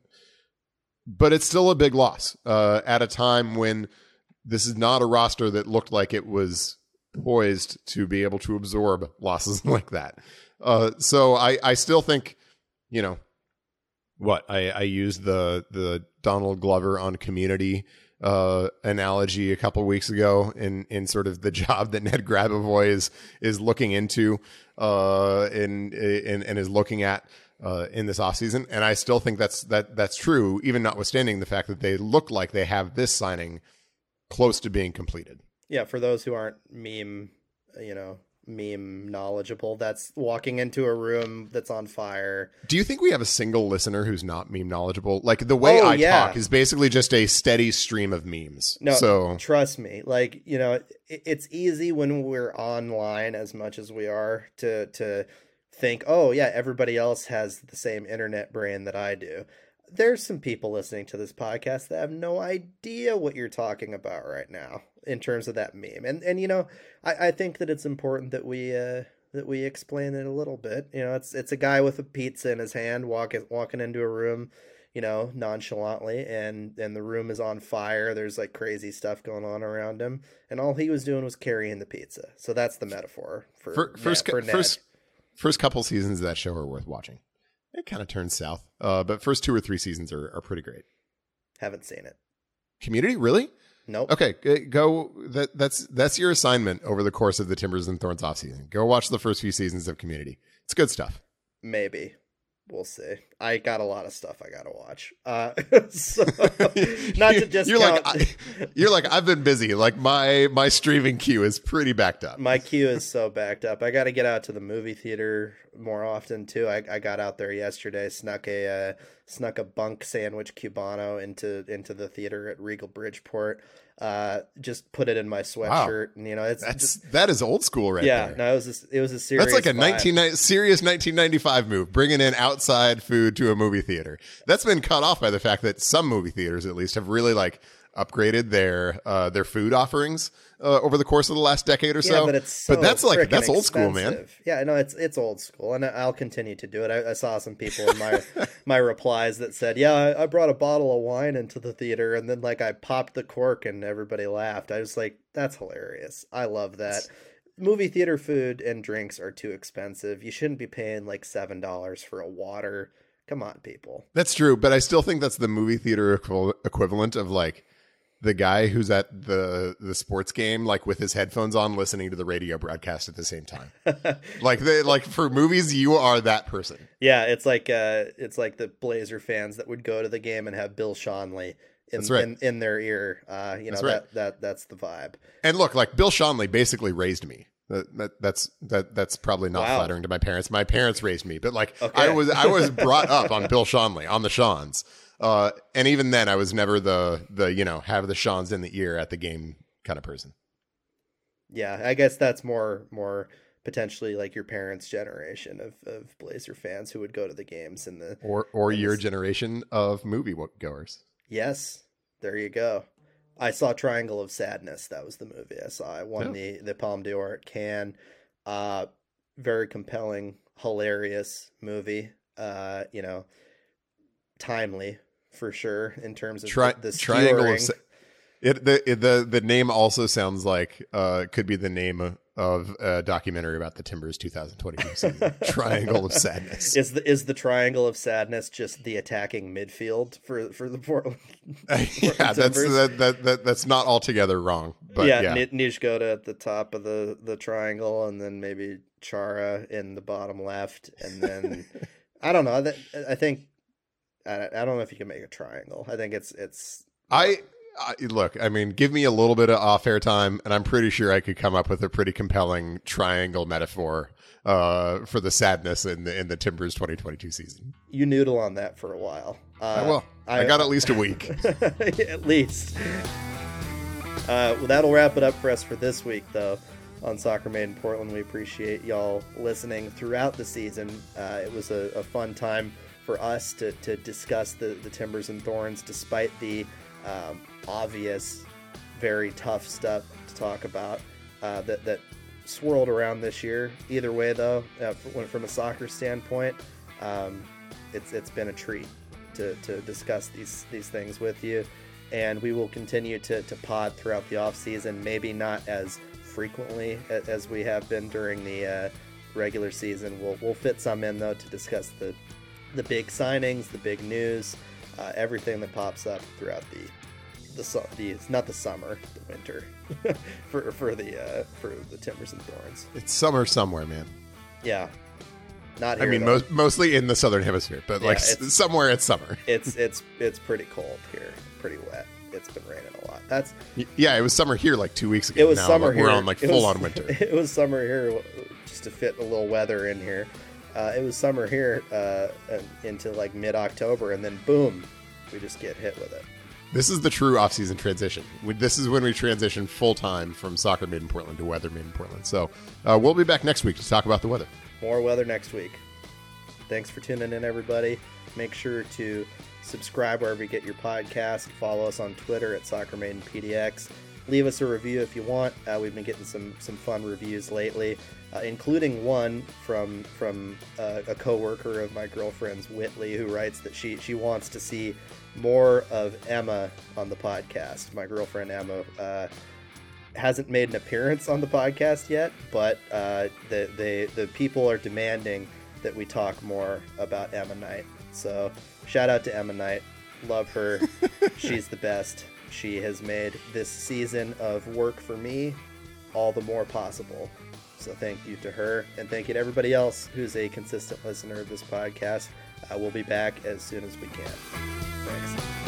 But it's still a big loss uh, at a time when this is not a roster that looked like it was poised to be able to absorb losses like that. Uh, so I, I still think, you know, what I, I used the the Donald Glover on Community uh, analogy a couple weeks ago in in sort of the job that Ned Grabavoy is is looking into uh, in, in and is looking at uh, in this offseason. And I still think that's that that's true, even notwithstanding the fact that they look like they have this signing close to being completed.
Yeah, for those who aren't meme, you know, meme knowledgeable that's walking into a room that's on fire.
Do you think we have a single listener who's not meme knowledgeable? Like the way oh, I yeah. talk is basically just a steady stream of memes. No, so
trust me. Like you know, it, it's easy when we're online as much as we are to to think, oh yeah, everybody else has the same internet brain that I do. There's some people listening to this podcast that have no idea what you're talking about right now in terms of that meme. And and you know, I, I think that it's important that we uh that we explain it a little bit. You know, it's it's a guy with a pizza in his hand walking walking into a room, you know, nonchalantly and and the room is on fire. There's like crazy stuff going on around him and all he was doing was carrying the pizza. So that's the metaphor for, for first for
first first couple seasons of that show are worth watching. It kind of turns south. Uh, but first two or three seasons are, are pretty great.
Haven't seen it.
Community, really?
Nope.
Okay, go. That that's that's your assignment over the course of the Timbers and Thorns offseason. Go watch the first few seasons of Community. It's good stuff.
maybe we'll see. I got a lot of stuff I gotta watch. Uh, so, not to just
you're like I, you're like I've been busy. Like my my streaming queue is pretty backed up.
my queue is so backed up. I got to get out to the movie theater more often too. I, I got out there yesterday, snuck a uh, snuck a bunk sandwich cubano into into the theater at Regal Bridgeport. Uh, just put it in my sweatshirt, and you know it's
That's
just,
that is old school right
yeah.
there.
No, it was a, it was a serious.
That's like a 19 serious 1995 move, bringing in outside food to a movie theater. That's been cut off by the fact that some movie theaters, at least, have really like upgraded their uh, their food offerings uh, over the course of the last decade or
Yeah,
so.
but it's so
that's like that's old school, man.
Yeah, no, it's it's old school, and I'll continue to do it. I, I saw some people in my my replies that said, "Yeah, I, I brought a bottle of wine into the theater, and then like I popped the cork, and everybody laughed." I was like, "That's hilarious. I love that." Movie theater food and drinks are too expensive. You shouldn't be paying like seven dollars for a water. Come on, people.
That's true, but I still think that's the movie theater equi- equivalent of like the guy who's at the the sports game, like with his headphones on, listening to the radio broadcast at the same time. like they like for movies, you are that person.
Yeah, it's like uh, it's like the Blazer fans that would go to the game and have Bill Schonely in
right.
in, in their ear. Uh, you know
That's right.
that that that's the vibe.
And look, like Bill Schonely basically raised me. That, that that's that that's probably not
Wow.
flattering to my parents. My parents raised me, but like
Okay.
I was I was brought up on Bill Schonely on the Schonz. Uh, and even then, I was never the the you know have the Schonz in the ear at the game kind of person.
Yeah, I guess that's more more potentially like your parents' generation of, of Blazer fans who would go to the games in the
Or or your
this-
generation of movie goers.
yes. There you go. I saw Triangle of Sadness. That was the movie I saw. I won
Oh.
the the Palme d'Or at Cannes. Uh, very compelling, hilarious movie. Uh, you know, timely for sure in terms of
Tri-
the, the
triangle of it the it, the the name also sounds like uh could be the name of a documentary about the Timbers 2022 season. Triangle of Sadness.
Is the is the triangle of sadness just the attacking midfield for for the Portland?
yeah, that's that, that that that's not altogether wrong. But
yeah,
yeah,
Ni- Niezgoda at the top of the the triangle, and then maybe Chara in the bottom left, and then I don't know. That I think I, I don't know if you can make a triangle. I think it's it's
I, I look. I mean, give me a little bit of off air time, and I'm pretty sure I could come up with a pretty compelling triangle metaphor uh, for the sadness in the in the Timbers 2022 season.
you noodle on that for a while. Uh,
I will. I, got at least a week.
at least. Uh, well, that'll wrap it up for us for this week, though. On Soccer Made in Portland, we appreciate y'all listening throughout the season. Uh, it was a, a fun time for us to, to discuss the, the Timbers and Thorns, despite the um, obvious, very tough stuff to talk about uh, that that swirled around this year. Either way, though, uh, from, a soccer standpoint, um, it's it's been a treat to, to discuss these these things with you and we will continue to, to pod throughout the off season maybe not as frequently as we have been during the uh, regular season we'll, we'll fit some in though to discuss the the big signings the big news uh, everything that pops up throughout the the, the it's not the summer the winter for for the uh, for the timbers and thorns
It's summer somewhere, man.
yeah not
I mean, most, mostly in the southern hemisphere, but
Yeah,
like
it's-
somewhere it's summer.
it's it's it's pretty cold here pretty wet it's been raining a lot that's
Yeah, it was summer here like two weeks ago.
It was
Now,
summer
like,
here.
We're on like
It
full
was-
on winter.
It was summer here, just to fit a little weather in here. Uh, it was summer here uh, like mid October, and then boom, we just get hit with it.
This is the true off-season transition. We- This is when we transition full time from soccer made in Portland to weather made in Portland. So uh, we'll be back next week to talk about the weather.
More weather next week. Thanks for tuning in, everybody. Make sure to subscribe wherever you get your podcast. Follow us on Twitter at Soccer Made in PDX. Leave us a review if you want. Uh, we've been getting some some fun reviews lately, uh, including one from from uh, a coworker of my girlfriend's, Whitley, who writes that she she wants to see more of Emma on the podcast. My girlfriend Emma. Uh, hasn't made an appearance on the podcast yet, but uh, the, the the people are demanding that we talk more about Emma Knight. So shout out to Emma Knight, love her. She's the best. She has made this season of work for me all the more possible. So thank you to her, and thank you to everybody else who's a consistent listener of this podcast. Uh, we'll be back as soon as we can. Thanks.